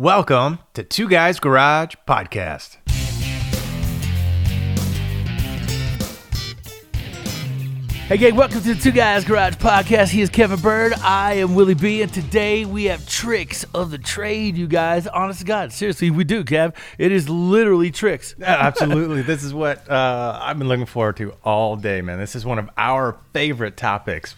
Welcome to Two Guys Garage Podcast. Hey, gang, welcome to the Two Guys Garage Podcast. He is Kevin Bird. I am Willie B. And today we have tricks of the trade, you guys. Honest to God. Seriously, we do, Kev. It is literally tricks. Absolutely. this is what uh, I've been looking forward to all day, man. This is one of our favorite topics.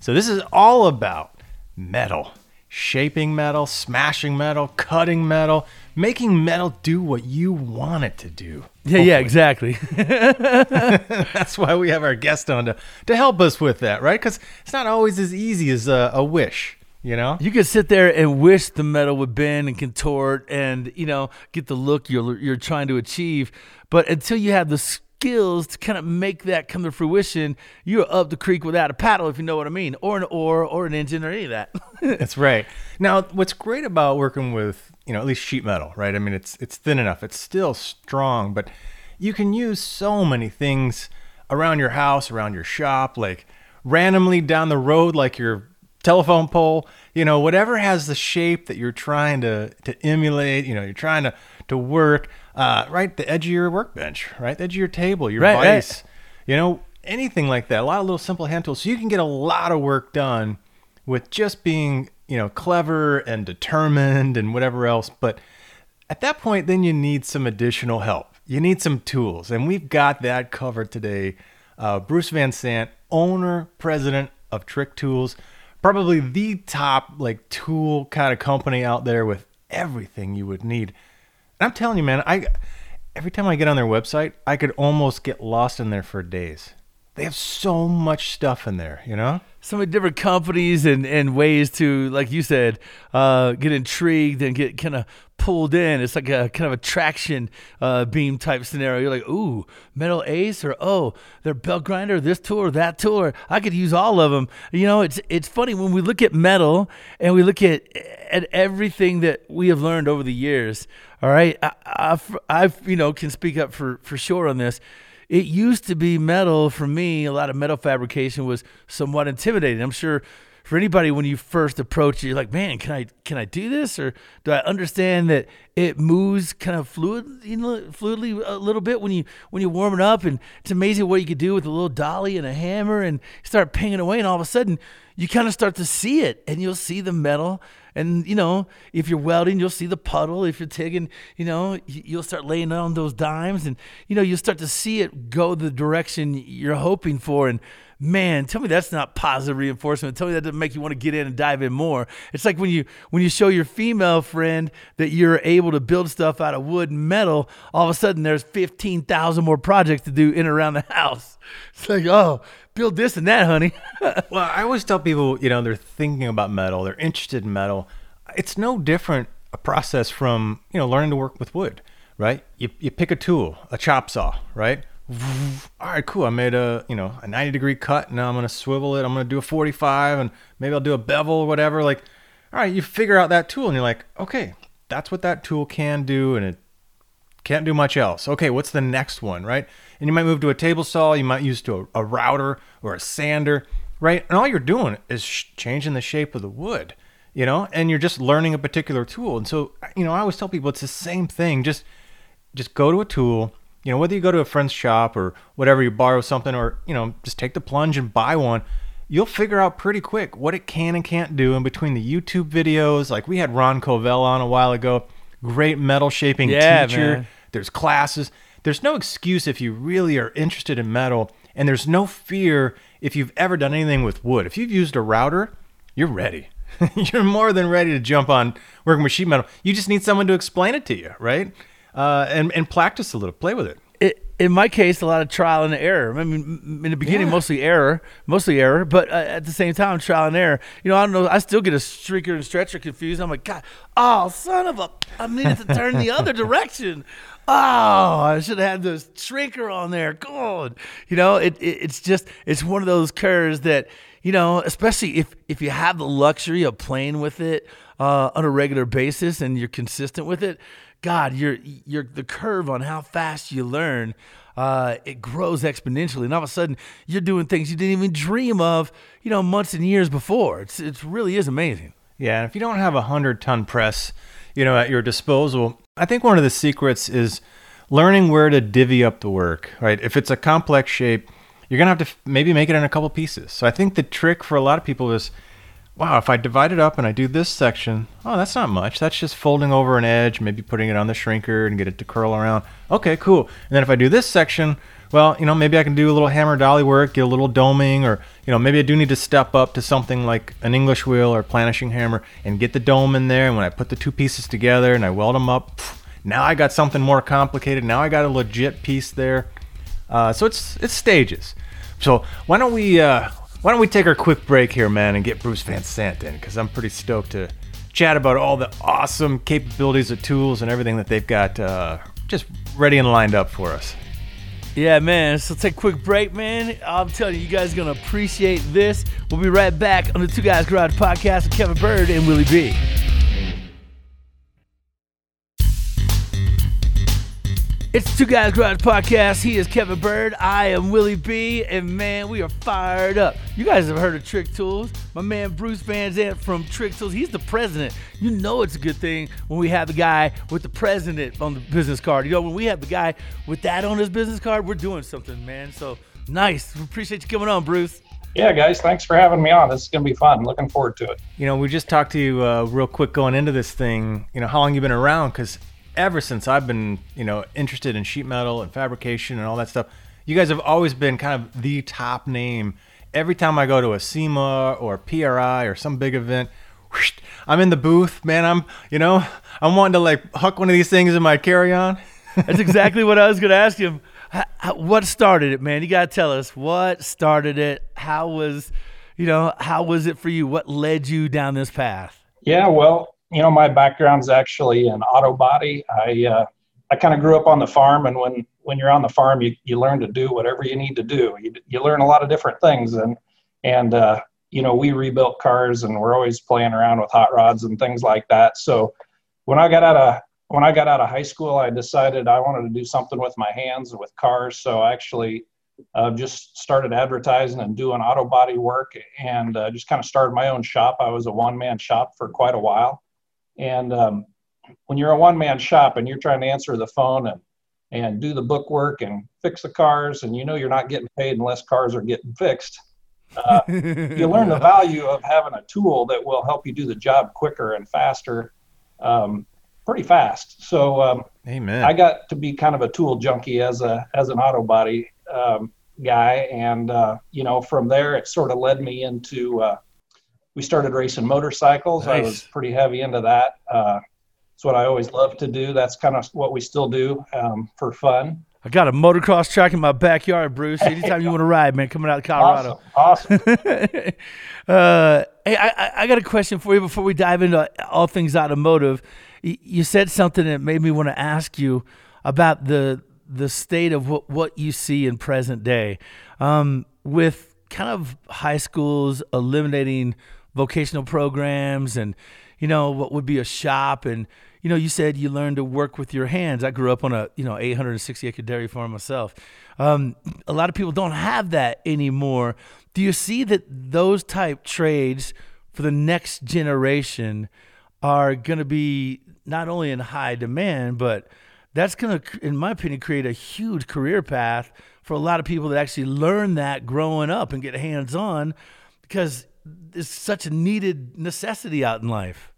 So, this is all about metal shaping metal, smashing metal, cutting metal, making metal do what you want it to do. Yeah, yeah, exactly. That's why we have our guest on to, to help us with that, right? Because it's not always as easy as a, a wish. You know, you could sit there and wish the metal would bend and contort, and you know, get the look you're you're trying to achieve. But until you have the skills to kind of make that come to fruition, you're up the creek without a paddle, if you know what I mean, or an oar, or an engine, or any of that. That's right. Now, what's great about working with you know at least sheet metal, right? I mean, it's it's thin enough, it's still strong, but you can use so many things around your house, around your shop, like randomly down the road, like your telephone pole, you know, whatever has the shape that you're trying to to emulate, you know, you're trying to to work uh, right the edge of your workbench, right the edge of your table, your right, vise, right. you know, anything like that. A lot of little simple hand tools, so you can get a lot of work done with just being you know clever and determined and whatever else. But at that point, then you need some additional help. You need some tools, and we've got that covered today. Uh, Bruce Van Sant, owner, president of Trick Tools, probably the top like tool kind of company out there with everything you would need. I'm telling you, man, I every time I get on their website, I could almost get lost in there for days. They have so much stuff in there, you know? So many different companies and, and ways to, like you said, uh, get intrigued and get kind of pulled in. It's like a kind of a traction uh, beam type scenario. You're like, ooh, metal ace, or oh, their belt grinder, this tool or that tool. Or I could use all of them. You know, it's it's funny when we look at metal and we look at at everything that we have learned over the years. All right, I, I've you know can speak up for for sure on this it used to be metal for me. A lot of metal fabrication was somewhat intimidating. I'm sure for anybody when you first approach it, you're like, man, can I can I do this, or do I understand that it moves kind of fluid, you know, fluidly a little bit when you when you warm it up, and it's amazing what you could do with a little dolly and a hammer, and start pinging away, and all of a sudden you kind of start to see it, and you'll see the metal, and you know, if you're welding, you'll see the puddle. If you're tigging, you know, you'll start laying on those dimes, and you know, you'll start to see it go the direction you're hoping for, and man, tell me that's not positive reinforcement. Tell me that doesn't make you want to get in and dive in more. It's like when you when you show your female friend that you're able to build stuff out of wood and metal, all of a sudden there's 15,000 more projects to do in and around the house. It's like, oh, build this and that, honey. well, I always tell people, you know, they're thinking about metal, they're interested in metal. It's no different a process from, you know, learning to work with wood, right? You, you pick a tool, a chop saw, right? All right, cool. I made a you know a 90 degree cut. Now I'm gonna swivel it. I'm gonna do a 45, and maybe I'll do a bevel or whatever. Like, all right, you figure out that tool, and you're like, okay, that's what that tool can do, and it can't do much else. Okay, what's the next one, right? And you might move to a table saw. You might use to a, a router or a sander, right? And all you're doing is sh- changing the shape of the wood, you know, and you're just learning a particular tool. And so, you know, I always tell people it's the same thing. Just just go to a tool you know, whether you go to a friend's shop or whatever, you borrow something or, you know, just take the plunge and buy one, you'll figure out pretty quick what it can and can't do in between the YouTube videos. Like we had Ron Covell on a while ago great metal shaping Yeah, teacher. man. There's classes. There's no excuse if you really are interested in metal, and there's no fear if you've ever done anything with wood. If you've used a router, you're ready. you're more than ready to jump on working with sheet metal. You just need someone to explain it to you, right? Uh, and and practice a little, play with it. it, in my case, a lot of trial and error. I mean, in the beginning, Yeah. mostly error, mostly error, but uh, at the same time, trial and error. You know, I don't know. I still get a shrinker and stretcher confused. I'm like, God, oh, son of a! I needed to turn the other direction. Oh, I should have had the shrinker on there. God, you know, it, it it's just it's one of those curves that you know, especially if if you have the luxury of playing with it uh, on a regular basis and you're consistent with it. God, you're the curve on how fast you learn. Uh, it grows exponentially, and all of a sudden you're doing things you didn't even dream of, you know, months and years before. It's it really is amazing. Yeah, and if you don't have a hundred ton press, you know, at your disposal, I think one of the secrets is learning where to divvy up the work. Right, if it's a complex shape, you're gonna have to maybe make it in a couple pieces. So I think the trick for a lot of people is, wow, if I divide it up and I do this section, oh, that's not much. That's just folding over an edge, maybe putting it on the shrinker and get it to curl around. Okay, cool. And then if I do this section, well, you know, maybe I can do a little hammer dolly work, get a little doming, or you know, maybe I do need to step up to something like an English wheel or planishing hammer and get the dome in there. And when I put the two pieces together and I weld them up, now I got something more complicated. Now I got a legit piece there. Uh, so it's it's stages. So why don't we uh, why don't we take our quick break here, man, and get Bruce Van Sant in because I'm pretty stoked to chat about all the awesome capabilities of tools and everything that they've got uh, just ready and lined up for us. Yeah, man. So take a quick break, man. I'm telling you, you guys are gonna appreciate this. We'll be right back on the Two Guys Garage podcast with Kevin Bird and Willie B. It's Two Guys Garage Podcast. He is Kevin Bird. I am Willie B. And man, we are fired up. You guys have heard of Trick Tools. My man Bruce Van Zant from Trick Tools. He's the president. You know it's a good thing when we have the guy with the president on the business card. You know, when we have the guy with that on his business card, we're doing something, man. So nice. We appreciate you coming on, Bruce. Yeah, guys, thanks for having me on. This is going to be fun. Looking forward to it. You know, we just talked to you uh, real quick going into this thing. You know, how long you been around? Because ever since I've been, you know, interested in sheet metal and fabrication and all that stuff, you guys have always been kind of the top name. Every time I go to a SEMA or PRI or some big event, whoosh, I'm in the booth, man. I'm, you know, I'm wanting to like huck one of these things in my carry-on. That's exactly what I was going to ask him. H- h- What started it, man? You got to tell us what started it. How was, you know, how was it for you? What led you down this path? Yeah, well, you know, my background's actually in auto body. I uh, I kind of grew up on the farm, and when when you're on the farm, you, you learn to do whatever you need to do. You, you learn a lot of different things, and and uh, you know, we rebuilt cars, and we're always playing around with hot rods and things like that. So when I got out of when I got out of high school, I decided I wanted to do something with my hands and with cars. So I actually uh, just started advertising and doing auto body work, and uh, just kind of started my own shop. I was a one man shop for quite a while. And um, when you're a one man shop and you're trying to answer the phone and, and do the book work and fix the cars, and you know you're not getting paid unless cars are getting fixed, uh, you learn the value of having a tool that will help you do the job quicker and faster, um, pretty fast. So um, Amen. I got to be kind of a tool junkie as a as an auto body um, guy, and uh, you know from there it sort of led me into. Uh, we started racing motorcycles. I was pretty heavy into that. Uh, it's what I always loved to do. That's kind of what we still do um, for fun. I got a motocross track in my backyard, Bruce. Anytime you want to ride, man, coming out of Colorado. Awesome, awesome. uh, hey, I, I- I got a question for you before we dive into all things automotive. You said something that made me want to ask you about the the state of what, what you see in present day, um, with kind of high schools eliminating vocational programs and you know what would be a shop. And you know you said you learned to work with your hands. I grew up on a you know 860 acre dairy farm myself. Um, a lot of people don't have that anymore. Do you see that those type trades for the next generation are going to be not only in high demand but that's going to in my opinion create a huge career path for a lot of people that actually learn that growing up and get hands on because it's such a needed necessity out in life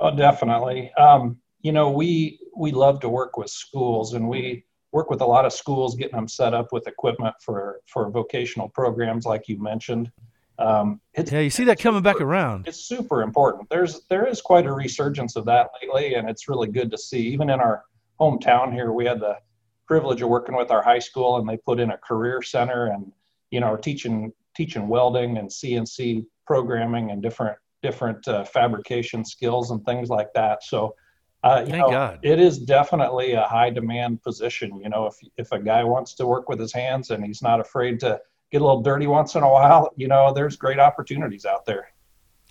Oh, definitely. Um, you know, we we love to work with schools, and we work with a lot of schools, getting them set up with equipment for for vocational programs, like you mentioned. Um, yeah, you see that coming back around. It's super important. There's there is quite a resurgence of that lately, and it's really good to see. Even in our hometown here, we had the privilege of working with our high school, and they put in a career center, and you know, teaching teaching welding and CNC programming and different different uh, fabrication skills and things like that. So uh, Thank know, God. It is definitely a high demand position. You know, if if a guy wants to work with his hands and he's not afraid to get a little dirty once in a while, you know, there's great opportunities out there.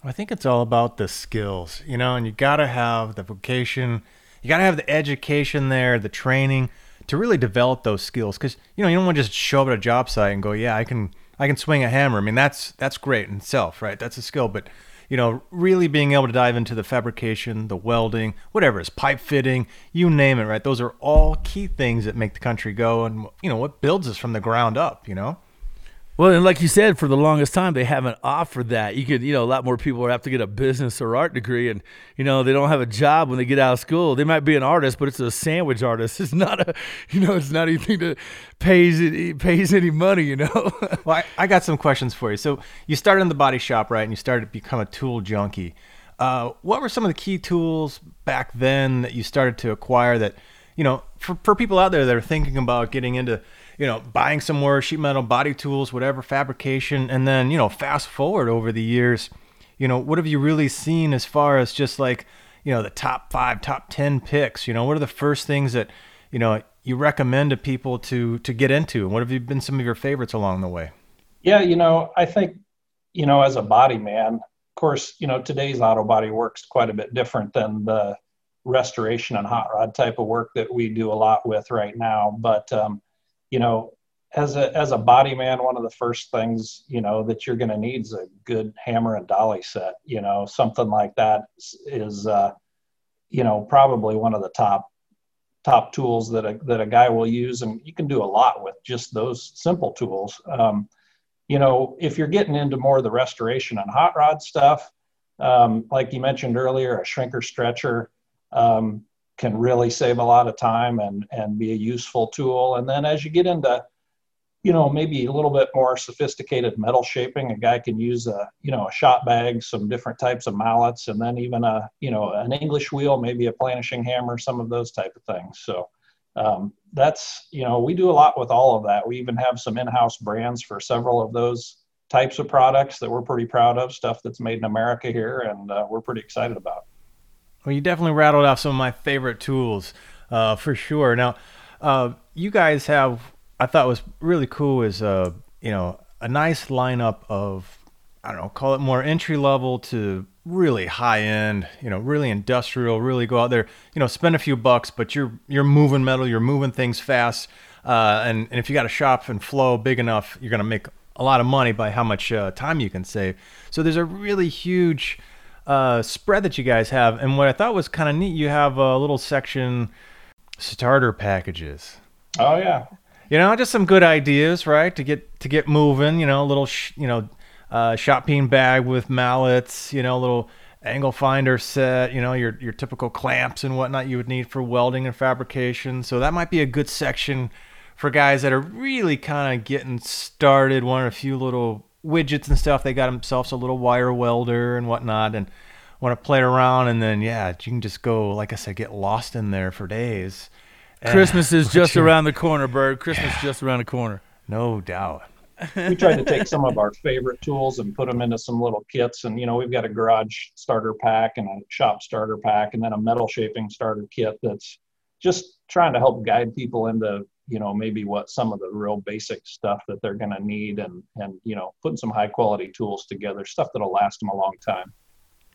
I think it's all about the skills, you know, and you got to have the vocation, you got to have the education there, the training to really develop those skills. Because you know, you don't want to just show up at a job site and go, "Yeah, I can, I can swing a hammer." I mean, that's that's great in itself, right? That's a skill, but you know, really being able to dive into the fabrication, the welding, whatever is pipe fitting, you name it, right? Those are all key things that make the country go and, you know, what builds us from the ground up, you know? Well, and like you said, for the longest time, they haven't offered that. You could, you know, a lot more people have to get a business or art degree, and you know, they don't have a job when they get out of school. They might be an artist, but it's a sandwich artist. It's not a, you know, it's not anything that pays pays any money. You know. well, I, I, got some questions for you. So you started in the body shop, right? And you started to become a tool junkie. Uh, what were some of the key tools back then that you started to acquire that, you know, for for people out there that are thinking about getting into you know, buying some more sheet metal body tools, whatever fabrication, and then, you know, fast forward over the years, you know, what have you really seen as far as just like, you know, the top five, top 10 picks? You know, what are the first things that, you know, you recommend to people to to get into? And what have you been some of your favorites along the way? Yeah, you know, I think, you know, as a body man, of course, you know, today's auto body works quite a bit different than the restoration and hot rod type of work that we do a lot with right now. But um, you know, as a as a body man, one of the first things you know that you're going to need is a good hammer and dolly set. You know, something like that is, uh, you know, probably one of the top top tools that a that a guy will use, and you can do a lot with just those simple tools. Um, you know, if you're getting into more of the restoration and hot rod stuff, um, like you mentioned earlier, a shrinker stretcher. Um, can really save a lot of time and and be a useful tool. And then as you get into you know maybe a little bit more sophisticated metal shaping a guy can use a you know a shot bag some different types of mallets and then even a you know an english wheel maybe a planishing hammer some of those type of things. So um, that's you know we do a lot with all of that. We even have some in-house brands for several of those types of products that we're pretty proud of stuff that's made in america here and uh, we're pretty excited about well, you definitely rattled off some of my favorite tools, uh, for sure. Now, uh, you guys have, I thought was really cool is, uh, you know, a nice lineup of, I don't know, call it more entry level to really high end, you know, really industrial, really go out there, you know, spend a few bucks, but you're, you're moving metal, you're moving things fast. Uh, and, and if you got a shop and flow big enough, you're going to make a lot of money by how much uh, time you can save. So there's a really huge, uh, spread that you guys have. And what I thought was kind of neat, you have a little section starter packages. Oh yeah. You know, just some good ideas, right? To get to get moving. You know, a little sh- you know, uh, shot peen bag with mallets. You know, a little angle finder set. You know, your your typical clamps and whatnot you would need for welding and fabrication. So that might be a good section for guys that are really kind of getting started. Want a few little widgets and stuff. They got themselves a little wire welder and whatnot, and want to play around. And then yeah, you can just go, like I said, get lost in there for days. Christmas is just around the corner, Bird. Christmas yeah, just around the corner. No doubt. we tried to take some of our favorite tools and put them into some little kits. And, you know, we've got a garage starter pack and a shop starter pack and then a metal shaping starter kit that's just trying to help guide people into you know maybe what some of the real basic stuff that they're going to need and and you know putting some high quality tools together stuff that'll last them a long time.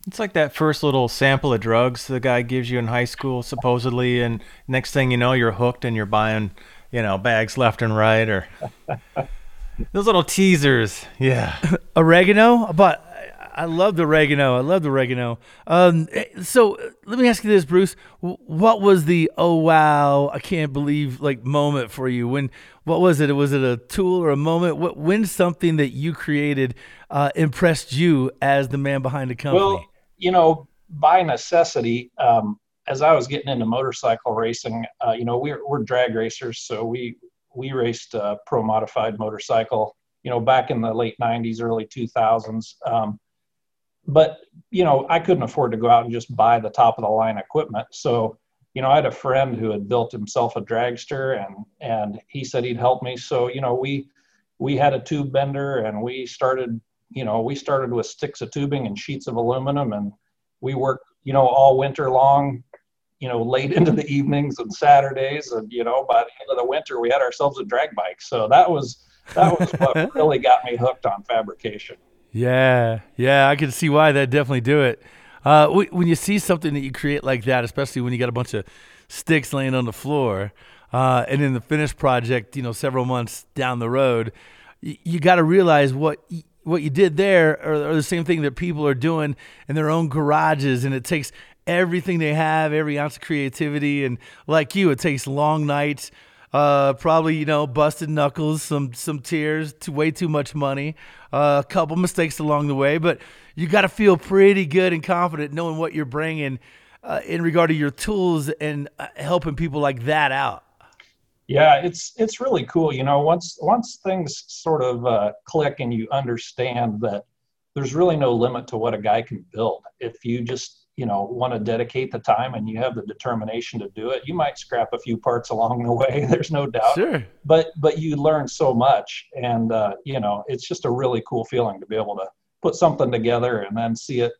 It's like that first little sample of drugs the guy gives you in high school supposedly and next thing you know you're hooked and you're buying you know bags left and right or those little teasers. Yeah. Oregano? But I love the oregano. I love the oregano. Um, eh, so let me ask you this, Bruce. What was the oh wow, I can't believe like moment for you? When what was it? Was it a tool or a moment? What when something that you created uh, impressed you as the man behind the company? Well, you know, by necessity, um, as I was getting into motorcycle racing, uh, you know, we're we're drag racers, so we we raced uh, pro modified motorcycle, you know, back in the late '90s, early 2000s. Um, but you know, I couldn't afford to go out and just buy the top of the line equipment, so you know, I had a friend who had built himself a dragster, and and he said he'd help me. So you know, we we had a tube bender, and we started, you know, we started with sticks of tubing and sheets of aluminum, and we worked, you know, all winter long, you know, late into the evenings and Saturdays, and you know, by the end of the winter, we had ourselves a drag bike. So that was that was what really got me hooked on fabrication. Yeah, yeah, I can see why that definitely do it. Uh, when you see something that you create like that, especially when you got a bunch of sticks laying on the floor, uh, and in the finished project, you know, several months down the road, you, you got to realize what Y- what you did there are, are the same thing that people are doing in their own garages, and it takes everything they have, every ounce of creativity, and like you, it takes long nights. Uh, probably you know busted knuckles, some some tears, too, way too much money, uh, a couple mistakes along the way, but you got to feel pretty good and confident knowing what you're bringing uh, in regard to your tools and uh, helping people like that out. Yeah, it's it's really cool. You know, once once things sort of uh, click and you understand that there's really no limit to what a guy can build. If you just you know want to dedicate the time and you have the determination to do it, you might scrap a few parts along the way. There's no doubt. Sure. But but you learn so much, and uh, you know it's just a really cool feeling to be able to put something together and then see it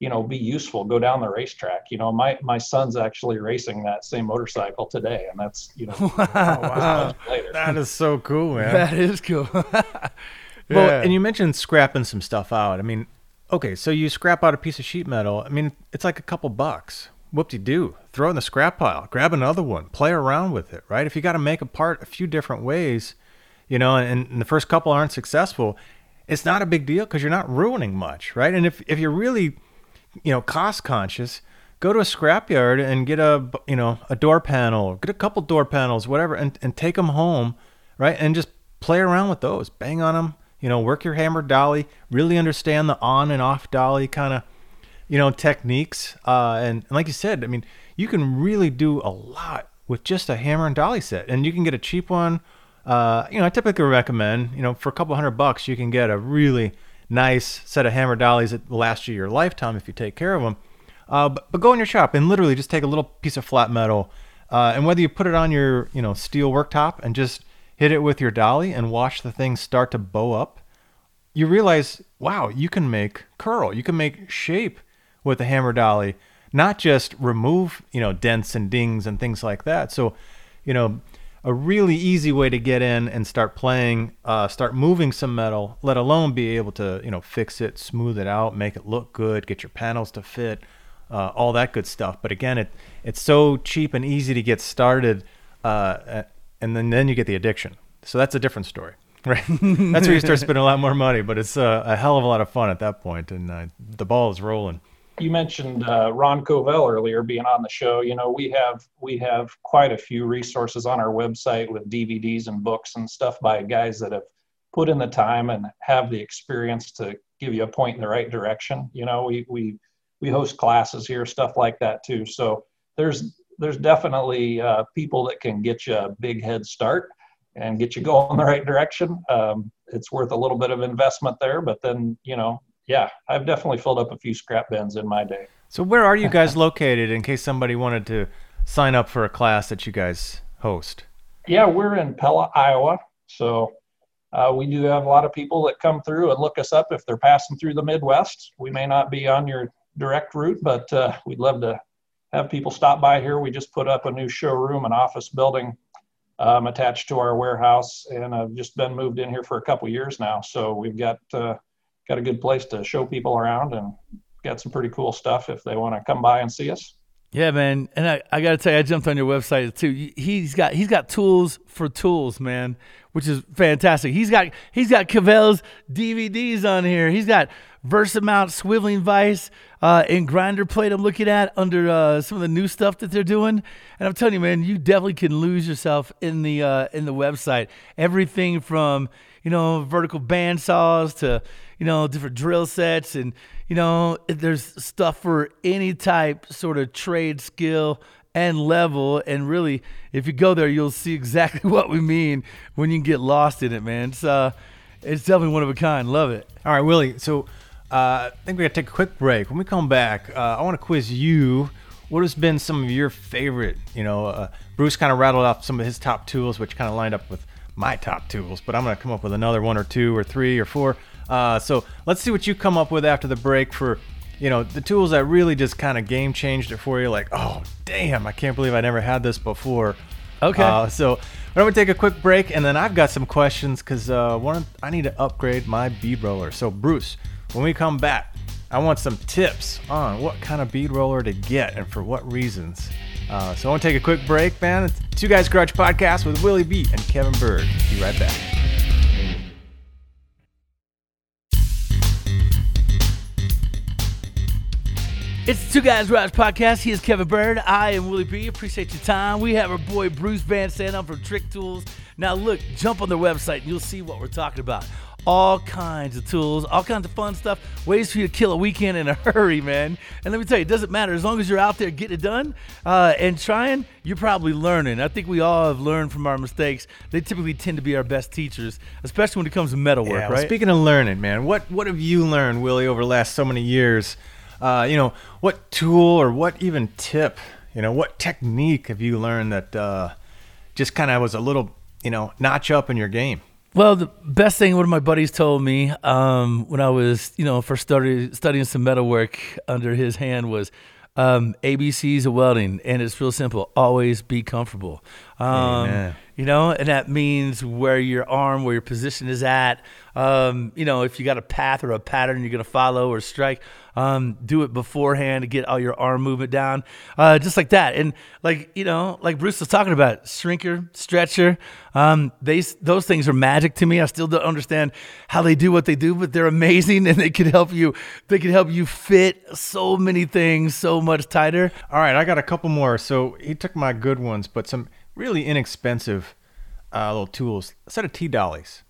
you know be useful go down the racetrack you know my my son's actually racing that same motorcycle today and that's you know wow, wow. that is so cool man that is cool yeah. well and you mentioned scrapping some stuff out i mean okay so you scrap out a piece of sheet metal. I mean it's like a couple bucks. Whoop-de-doo. Throw it in the scrap pile. Grab another one. Play around with it right? If you got to make a part a few different ways you know and, and the first couple aren't successful it's not a big deal because you're not ruining much, right? And if, if you're really, you know, cost conscious, go to a scrapyard and get a, you know, a door panel, get a couple door panels, whatever, and, and take them home, right? And just play around with those, bang on them, you know, work your hammer dolly, really understand the on and off dolly kind of, you know, techniques. Uh, and, and like you said, I mean, you can really do a lot with just a hammer and dolly set, and you can get a cheap one uh, you know, I typically recommend, you know, for a couple hundred bucks, you can get a really nice set of hammer dollies that will last you your lifetime if you take care of them. Uh, but, but, go in your shop and literally just take a little piece of flat metal, uh, and whether you put it on your, you know, steel worktop and just hit it with your dolly and watch the thing start to bow up, you realize, wow, you can make curl, you can make shape with a hammer dolly, not just remove, you know, dents and dings and things like that. So, you know, a really easy way to get in and start playing, uh, start moving some metal, let alone be able to, you know, fix it, smooth it out, make it look good, get your panels to fit, uh, all that good stuff. But again, it it's so cheap and easy to get started, uh, and then then you get the addiction. So that's a different story, right? that's where you start spending a lot more money, but it's a, a hell of a lot of fun at that point, and uh, the ball is rolling you mentioned uh, Ron Covell earlier being on the show. You know, we have we have quite a few resources on our website with DVDs and books and stuff by guys that have put in the time and have the experience to give you a point in the right direction. You know, we we we host classes here, stuff like that too. So there's there's definitely uh, people that can get you a big head start and get you going in the right direction. Um, it's worth a little bit of investment there, but then you know yeah, I've definitely filled up a few scrap bins in my day. So where are you guys located in case somebody wanted to sign up for a class that you guys host? Yeah, we're in Pella, Iowa. So uh, we do have a lot of people that come through and look us up if they're passing through the Midwest. We may not be on your direct route, but uh, we'd love to have people stop by here. We just put up a new showroom and office building um, attached to our warehouse, and I've just been moved in here for a couple years now. So we've got uh, got a good place to show people around and got some pretty cool stuff if they want to come by and see us. Yeah, man, and I, I got to tell you, I jumped on your website too. He's got he's got tools for tools, man, which is fantastic. He's got he's got Covell's DVDs on here. He's got Versamount swiveling vise uh, and grinder plate. I'm looking at under uh, some of the new stuff that they're doing, and I'm telling you, man, you definitely can lose yourself in the uh, in the website. Everything from you know vertical band saws to you know different drill sets and you know, there's stuff for any type sort of trade skill and level. And really, if you go there, you'll see exactly what we mean when you get lost in it, man. It's uh, it's definitely one of a kind. Love it. All right, Willie. So uh, I think we got to take a quick break. When we come back, uh, I want to quiz you. What has been some of your favorite? You know, uh, Bruce kind of rattled off some of his top tools, which kind of lined up with my top tools. But I'm going to come up with another one or two or three or four. Uh, so let's see what you come up with after the break for, you know, the tools that really just kind of game changed it for you. Like, oh damn, I can't believe I never had this before. Okay. Uh, so we're gonna take a quick break, and then I've got some questions because uh, one I need to upgrade my bead roller. So Bruce, when we come back, I want some tips on what kind of bead roller to get and for what reasons. Uh, so I want to take a quick break, man. It's Two Guys Garage Podcast with Willie B and Kevin Bird. Be right back. It's Two Guys Garage Podcast. He is Kevin Bird. I am Willie B. Appreciate your time. We have our boy Bruce Van Sant from Trick Tools. Now, look, jump on their website and you'll see what we're talking about. All kinds of tools, all kinds of fun stuff, ways for you to kill a weekend in a hurry, man. And let me tell you, it doesn't matter. As long as you're out there getting it done uh, and trying, you're probably learning. I think we all have learned from our mistakes. They typically tend to be our best teachers, especially when it comes to metalwork, Yeah, well, right? speaking of learning, man, what what have you learned, Willie, over the last so many years? Uh, you know, what tool or what even tip, you know, what technique have you learned that uh, just kind of was a little, you know, notch up in your game? Well, the best thing one of my buddies told me um, when I was, you know, first started studying some metalwork under his hand was um, ABCs of welding, and it's real simple. Always be comfortable. Um, you know, and that means where your arm, where your position is at. Um, you know, if you got a path or a pattern you're gonna follow or strike, um, do it beforehand to get all your arm movement down, uh, just like that. And like you know, like Bruce was talking about, shrinker, stretcher, um, they those things are magic to me. I still don't understand how they do what they do, but they're amazing and they can help you. They can help you fit so many things so much tighter. All right, I got a couple more. So he took my good ones, but some really inexpensive uh, little tools. A set of T dollies,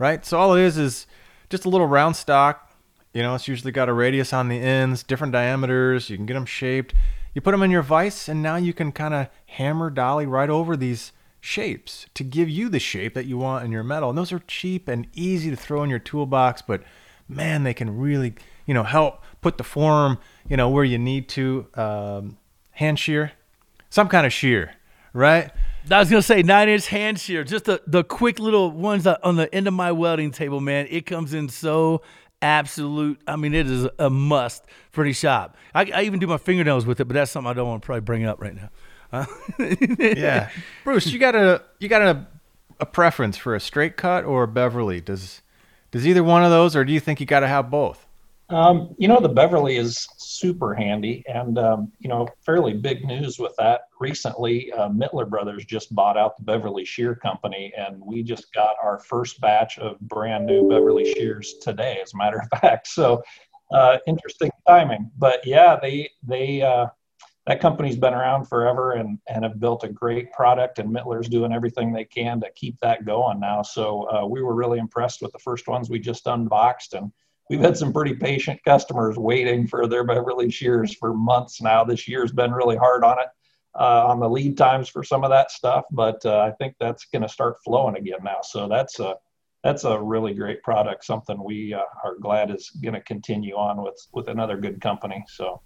right? So all it is is just a little round stock. You know, it's usually got a radius on the ends, different diameters. You can get them shaped. You put them in your vise, and now you can kind of hammer dolly right over these shapes to give you the shape that you want in your metal. And those are cheap and easy to throw in your toolbox, but man, they can really, you know, help put the form, you know, where you need to. Um, hand shear, some kind of shear, right? I was gonna say nine inch hand shear, just the the quick little ones on the end of my welding table, man. It comes in so absolute. I mean, it is a must for any shop. I, I even do my fingernails with it, but that's something I don't want to probably bring up right now. Yeah, Bruce, you got a you got a a preference for a straight cut or a Beverly? Does does either one of those, or do you think you got to have both? Um, you know, the Beverly is super handy, and um, you know, fairly big news with that. Recently, uh, Mittler Brothers just bought out the Beverly Shear Company, and we just got our first batch of brand new Beverly shears today, as a matter of fact. So, uh, interesting timing. But yeah, they they uh, that company's been around forever and and have built a great product, and Mittler's doing everything they can to keep that going now. So uh, we were really impressed with the first ones we just unboxed, and we've had some pretty patient customers waiting for their Beverly shears for months now. This year's been really hard on it, uh, on the lead times for some of that stuff, but uh, I think that's going to start flowing again now. So that's a that's a really great product. Something we uh, are glad is going to continue on with with another good company. So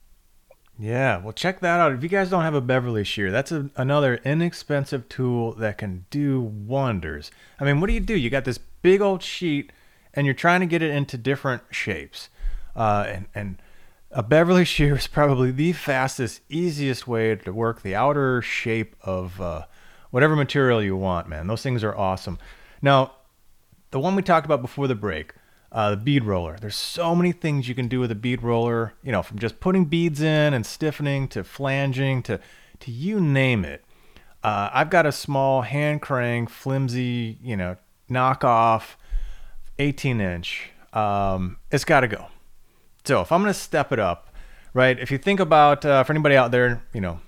Yeah, well, check that out. If you guys don't have a Beverly shear, that's a, another inexpensive tool that can do wonders. I mean, what do you do? You got this big old sheet, and you're trying to get it into different shapes, uh, and and a Beverly shear is probably the fastest, easiest way to work the outer shape of uh, whatever material you want. Man, those things are awesome. Now, the one we talked about before the break, uh, the bead roller. There's so many things you can do with a bead roller. You know, from just putting beads in and stiffening to flanging to to you name it. Uh, I've got a small hand crank, flimsy, you know, knockoff, 18 inch. Um, it's got to go. So if I'm gonna step it up, right? If you think about uh, for anybody out there, you know,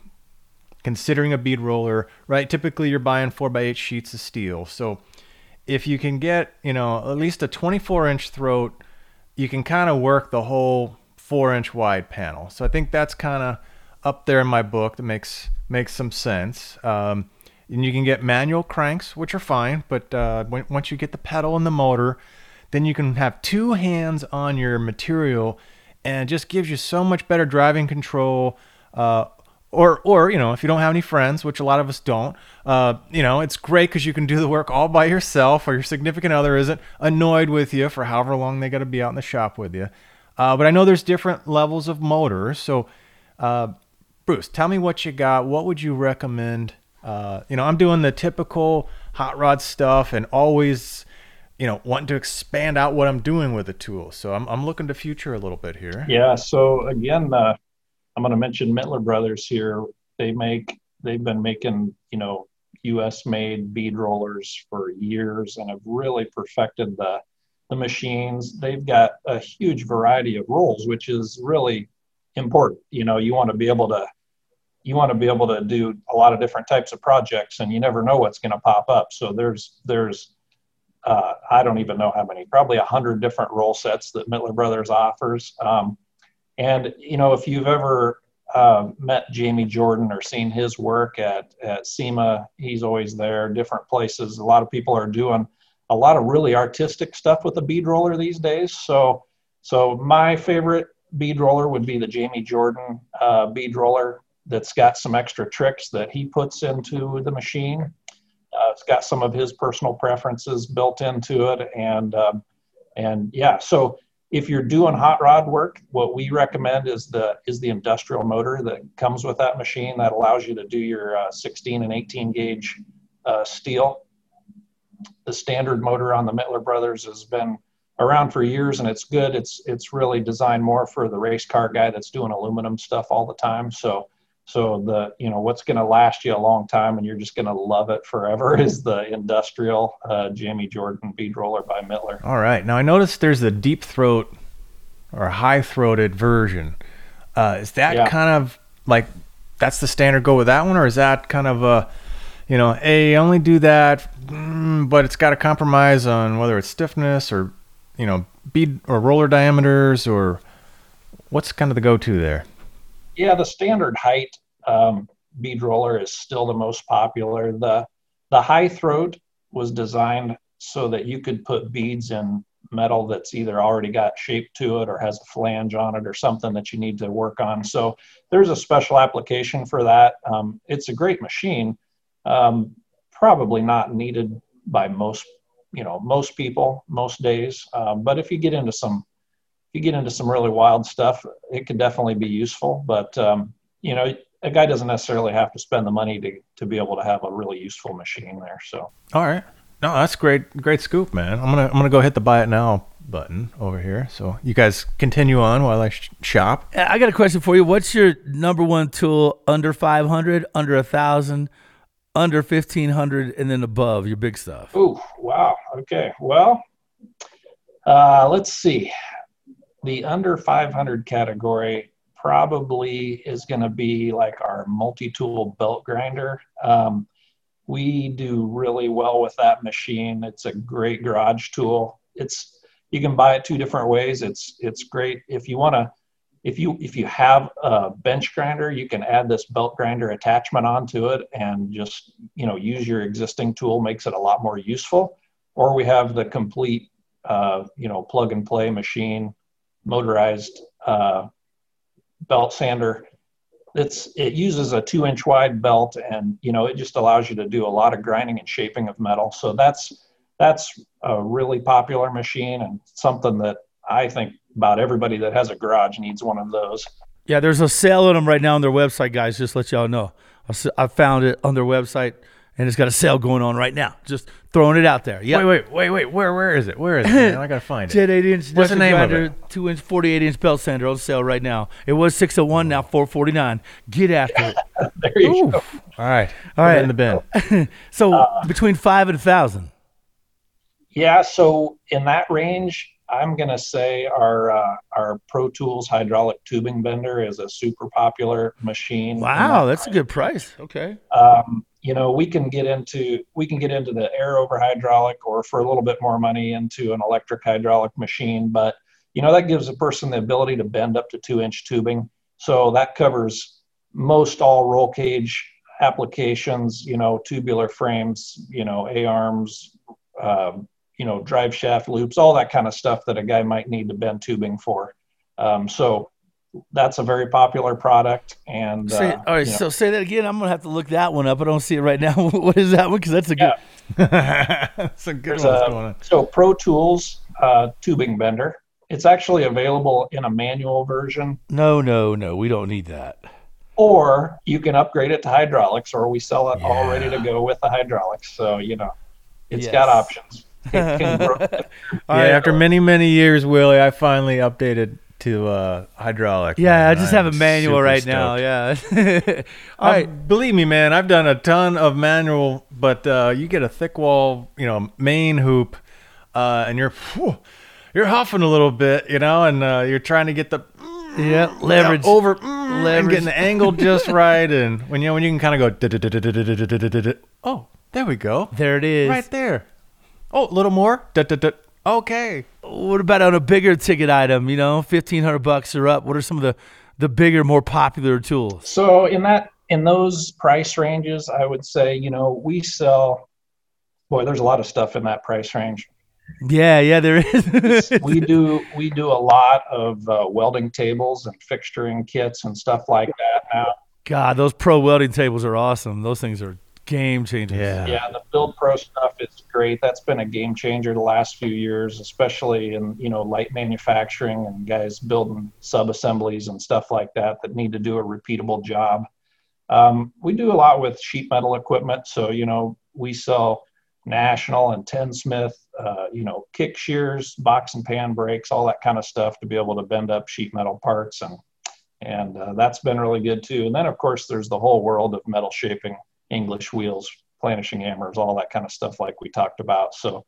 considering a bead roller, right? Typically you're buying four by eight sheets of steel. So if you can get, you know, at least a 24 inch throat, you can kind of work the whole four inch wide panel. So I think that's kind of up there in my book. That makes makes some sense. Um, and you can get manual cranks, which are fine, but uh, once you get the pedal and the motor, then you can have two hands on your material, and it just gives you so much better driving control. Uh, or, or you know, if you don't have any friends, which a lot of us don't, uh, you know, it's great because you can do the work all by yourself, or your significant other isn't annoyed with you for however long they got to be out in the shop with you. Uh, but I know there's different levels of motors, so uh, Bruce, tell me what you got. What would you recommend? Uh, you know, I'm doing the typical hot rod stuff and always, you know, wanting to expand out what I'm doing with the tool. So I'm, I'm looking to future a little bit here. Yeah. So again, uh, I'm going to mention Mittler Brothers here. They make, they've been making, you know, U.S. made bead rollers for years and have really perfected the the machines. They've got a huge variety of rolls, which is really important. You know, you want to be able to you want to be able to do a lot of different types of projects and you never know what's going to pop up so there's there's uh, i don't even know how many probably a hundred different roll sets that mittler brothers offers. Um, and you know if you've ever uh, met jamie jordan or seen his work at at sema he's always there different places. A lot of people are doing a lot of really artistic stuff with the bead roller these days. So so my favorite bead roller would be the jamie jordan uh, bead roller that's got some extra tricks that he puts into the machine. It's got some of his personal preferences built into it, and um, and yeah. So if you're doing hot rod work, what we recommend is the is the industrial motor that comes with that machine that allows you to do your uh, 16 and 18 gauge uh, steel. The standard motor on the Mittler Brothers has been around for years and it's good. It's it's really designed more for the race car guy that's doing aluminum stuff all the time. So so the you know what's going to last you a long time and you're just going to love it forever is the industrial uh, Jamie Jordan bead roller by Mittler. All right. Now I noticed there's a deep throat or high throated version. Uh, is that yeah. kind of like that's the standard go with that one, or is that kind of a you know, hey, only do that, mm, but it's got to compromise on whether it's stiffness or you know bead or roller diameters or what's kind of the go to there? Yeah, the standard height um, bead roller is still the most popular. The the high throat was designed so that you could put beads in metal that's either already got shape to it or has a flange on it or something that you need to work on. So there's a special application for that. Um, it's a great machine, um, probably not needed by most you know most people most days. Um, but if you get into some you get into some really wild stuff, it could definitely be useful. But um, you know, a guy doesn't necessarily have to spend the money to to be able to have a really useful machine there. So. All right. No, that's great. Great scoop, man. I'm gonna I'm gonna go hit the buy it now button over here. So you guys continue on while I sh- shop. I got a question for you. What's your number one tool under 500, under a thousand, under 1500, and then above your big stuff? Oh, wow. Okay. Well, uh, let's see the under 500 category probably is going to be like our multi-tool belt grinder. Um, we do really well with that machine. It's a great garage tool. It's you can buy it two different ways. It's it's great if you want to if you if you have a bench grinder, you can add this belt grinder attachment onto it and just you know use your existing tool. Makes it a lot more useful. Or we have the complete uh, you know plug and play machine motorized uh, belt sander. It's it uses a two inch wide belt, and you know it just allows you to do a lot of grinding and shaping of metal. So that's that's a really popular machine and something that I think about everybody that has a garage needs one of those. Yeah, there's a sale on them right now on their website, guys. Just let y'all know. I found it on their website and it's got a sale going on right now. Just throwing it out there. Yeah. Wait, wait, wait, wait. Where, where is it? Where is it? Man? I gotta find it. Jet eight inch. What's the name grinder, of it? Two inch, forty eight inch belt sander on sale right now. It was six hundred oh one, now four forty nine. Get after it. there you Oof. go. All right, all right. in the bin. so uh, between five and a thousand. Yeah. So in that range, I'm gonna say our uh, our Pro Tools hydraulic tubing bender is a super popular machine. Wow, that that's range. a good price. Okay. Um, you know we can get into we can get into the air over hydraulic or for a little bit more money into an electric hydraulic machine but you know, that gives a person the ability to bend up to two inch tubing. So that covers most all roll cage applications, you know, tubular frames, you know, A arms, um, you know, drive shaft loops, all that kind of stuff that a guy might need to bend tubing for. Um, so that's a very popular product. And say, uh, all right, so know. say that again. I'm gonna have to look that one up. I don't see it right now. what is that one? Because that's a good. Yeah. that's a good one. A, so Pro Tools uh, tubing bender. It's actually available in a manual version. No, no, no. We don't need that. Or you can upgrade it to hydraulics, or we sell it yeah. all ready to go with the hydraulics. So you know, it's yes. got options. It yeah, right. after many many years, Willie, I finally updated to uh, hydraulic. Yeah, man. I just I'm have a manual right stoked. now. Yeah. All right. Believe me, man, I've done a ton of manual, but uh, you get a thick wall, you know, main hoop, uh, and you're whew, you're huffing a little bit, you know, and uh, you're trying to get the yeah leverage over leverage. and getting the angle just right, and when you know when you can kind of go oh there we go there it is right there oh a little more okay what about on a bigger ticket item? You know, fifteen hundred bucks or up. What are some of the the bigger, more popular tools? So in that in those price ranges, I would say you know we sell. Boy, there's a lot of stuff in that price range. Yeah, yeah, there is. we do we do a lot of uh, welding tables and fixturing kits and stuff like that now. God, those pro welding tables are awesome. Those things are game changer. Yeah. Yeah. The Build Pro stuff is great. That's been a game changer the last few years, especially in, you know, light manufacturing and guys building sub assemblies and stuff like that that need to do a repeatable job. Um, we do a lot with sheet metal equipment. So, you know, we sell National and Tennsmith, uh, you know, kick shears, box and pan brakes, all that kind of stuff to be able to bend up sheet metal parts. And, and uh, that's been really good too. And then, of course, there's the whole world of metal shaping English wheels, planishing hammers, all that kind of stuff, like we talked about. So,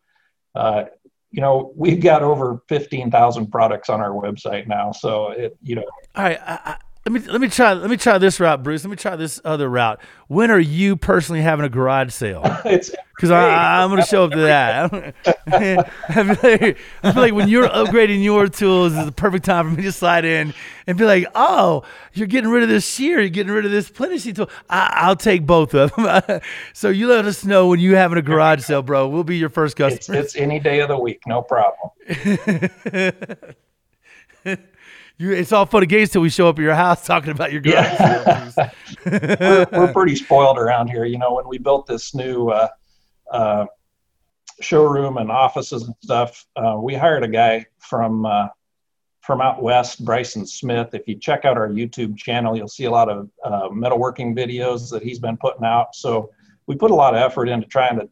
uh, you know, we've got over 15,000 products on our website now. So, it, you know. All right. I, let me let me try let me try this route, Bruce. Let me try this other route. When are you personally having a garage sale? because I'm going to show up to that. I feel, like, I feel like when you're upgrading your tools is the perfect time for me to slide in and be like, "Oh, you're getting rid of this shear, you're getting rid of this planishing tool. I, will take both of them." so you let us know when you're having a garage sale, bro. We'll be your first customer. It's, it's any day of the week, no problem. You, it's all fun and games till we show up at your house talking about your garage. Yeah. we're, we're, pretty spoiled around here. You know, when we built this new uh, uh, showroom and offices and stuff. Uh, we hired a guy from uh, from out west, Bryson Smith. If you check out our YouTube channel, you'll see a lot of uh, metalworking videos that he's been putting out. So we put a lot of effort into trying to,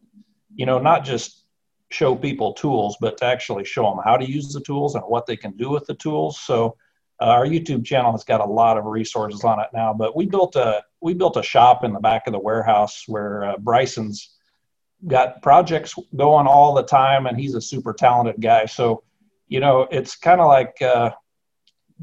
you know, not just show people tools, but to actually show them how to use the tools and what they can do with the tools. So uh, our YouTube channel has got a lot of resources on it now. But we built a we built a shop in the back of the warehouse where uh, Bryson's got projects going all the time, and he's a super talented guy. So, you know, it's kind of like uh,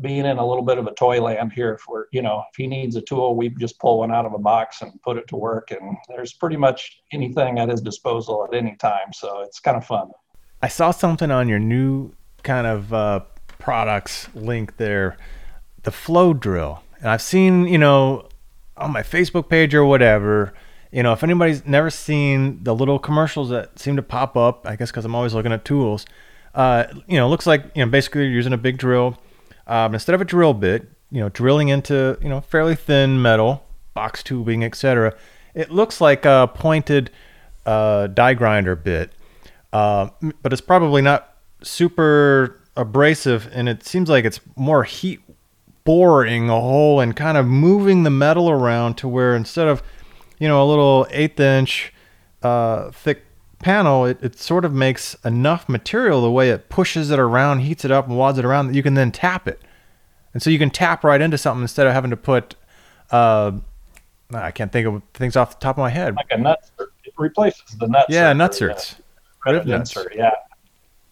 being in a little bit of a toy land here. We're, you know, if he needs a tool, we just pull one out of a box and put it to work. And there's pretty much anything at his disposal at any time. So it's kind of fun. I saw something on your new kind of uh, products link there, the flow drill. And I've seen, you know, on my Facebook page or whatever, you know, if anybody's never seen the little commercials that seem to pop up, I guess because I'm always looking at tools, uh, you know, looks like you know basically you're using a big drill um, instead of a drill bit, you know, drilling into you know fairly thin metal, box tubing, etc. It looks like a pointed uh, die grinder bit, uh, but it's probably not super abrasive, and it seems like it's more heat boring a hole and kind of moving the metal around to where instead of you know, a little eighth inch uh, thick panel, it, it sort of makes enough material the way it pushes it around, heats it up, and wads it around that you can then tap it. And so you can tap right into something instead of having to put, uh, I can't think of things off the top of my head. Like a nut, it replaces the nut. Yeah, nutserts. Yeah. Insert, yeah.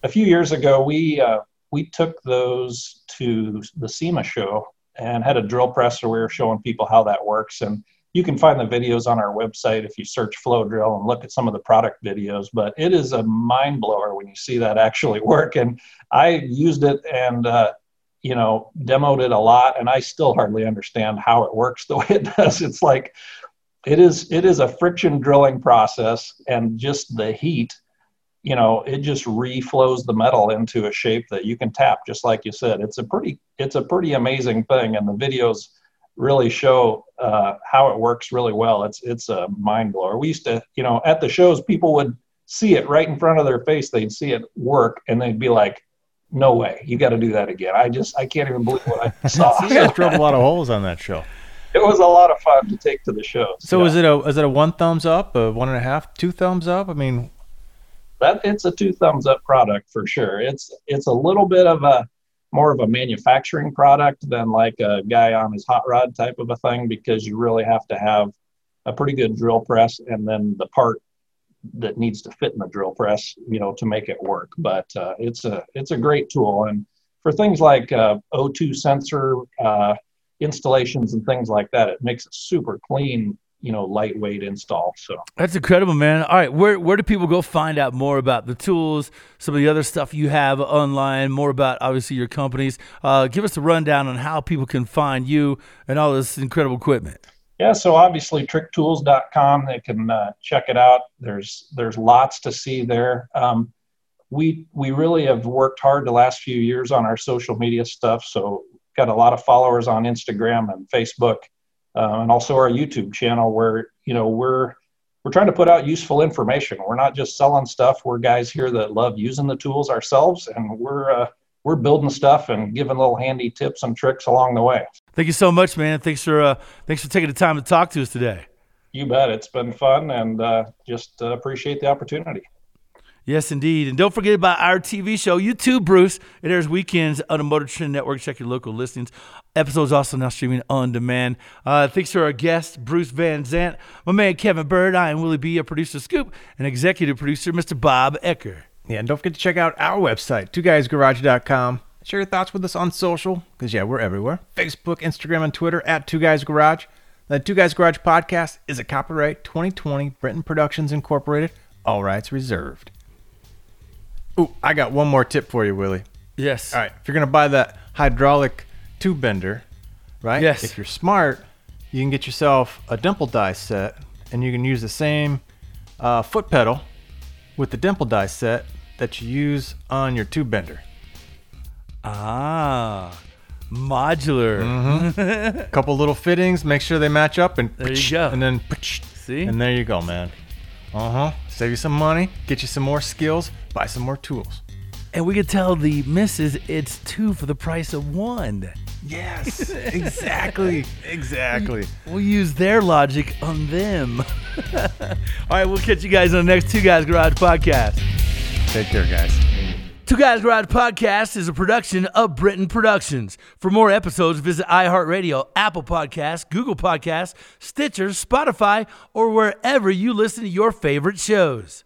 A few years ago, we uh, we took those to the SEMA show and had a drill press where we were showing people how that works. And you can find the videos on our website if you search flow drill and look at some of the product videos but it is a mind blower when you see that actually work and i used it and uh, you know demoed it a lot and i still hardly understand how it works the way it does it's like it is it is a friction drilling process and just the heat you know it just reflows the metal into a shape that you can tap just like you said it's a pretty it's a pretty amazing thing and the videos really show uh, how it works really well. It's it's a mind blower. We used to, you know, at the shows, people would see it right in front of their face. They'd see it work, and they'd be like, "No way, you got to do that again." I just I can't even believe what I saw. you guys drove a lot of holes on that show. It was a lot of fun to take to the show So yeah. is it a is it a one thumbs up, a one and a half, two thumbs up? I mean, that it's a two thumbs up product for sure. It's it's a little bit of a more of a manufacturing product than like a guy on his hot rod type of a thing because you really have to have a pretty good drill press and then the part that needs to fit in the drill press you know to make it work but uh, it's a it's a great tool and for things like uh, o2 sensor uh, installations and things like that it makes a super clean you know lightweight install so. That's incredible man. All right where where do people go find out more about the tools some of the other stuff you have online more about obviously your companies? Uh, give us a rundown on how people can find you and all this incredible equipment. Yeah so obviously tricktools.com they can uh, check it out. There's there's lots to see there. Um, we we really have worked hard the last few years on our social media stuff so got a lot of followers on instagram and facebook uh, and also our YouTube channel where you know we're we're trying to put out useful information. We're not just selling stuff. We're guys here that love using the tools ourselves, and we're uh, we're building stuff and giving little handy tips and tricks along the way. Thank you so much, man. Thanks for uh, thanks for taking the time to talk to us today. You bet. It's been fun, and uh, just uh, appreciate the opportunity. Yes, indeed. And don't forget about our TV show, YouTube, Bruce. It airs weekends on the Motor Trend Network. Check your local listings. Episodes also now streaming on demand. Uh, thanks to our guest, Bruce Van Zant, my man Kevin Byrd. I am Willie B, a producer Scoop, and executive producer, Mr. Bob Ecker. Yeah, and don't forget to check out our website, twoguysgarage.com. Share your thoughts with us on social, because, yeah, we're everywhere Facebook, Instagram, and Twitter at Two Guys Garage. The Two Guys Garage podcast is a copyright 2020 Brenton Productions Incorporated, all rights reserved. Ooh, I got one more tip for you, Willie. Yes. All right. If you're going to buy that hydraulic tube bender, right? Yes. If you're smart, you can get yourself a dimple die set and you can use the same uh, foot pedal with the dimple die set that you use on your tube bender. Ah, modular. Mm-hmm. Couple little fittings, make sure they match up, and there you go. And then see, and there you go, man. Uh huh. Save you some money, get you some more skills, buy some more tools. And we could tell the misses it's two for the price of one. Yes, exactly. exactly. We'll use their logic on them. All right, we'll catch you guys on the next Two Guys Garage podcast. Take care, guys. Two Guys Garage Podcast is a production of Brenton Productions. For more episodes, visit iHeartRadio, Apple Podcasts, Google Podcasts, Stitcher, Spotify, or wherever you listen to your favorite shows.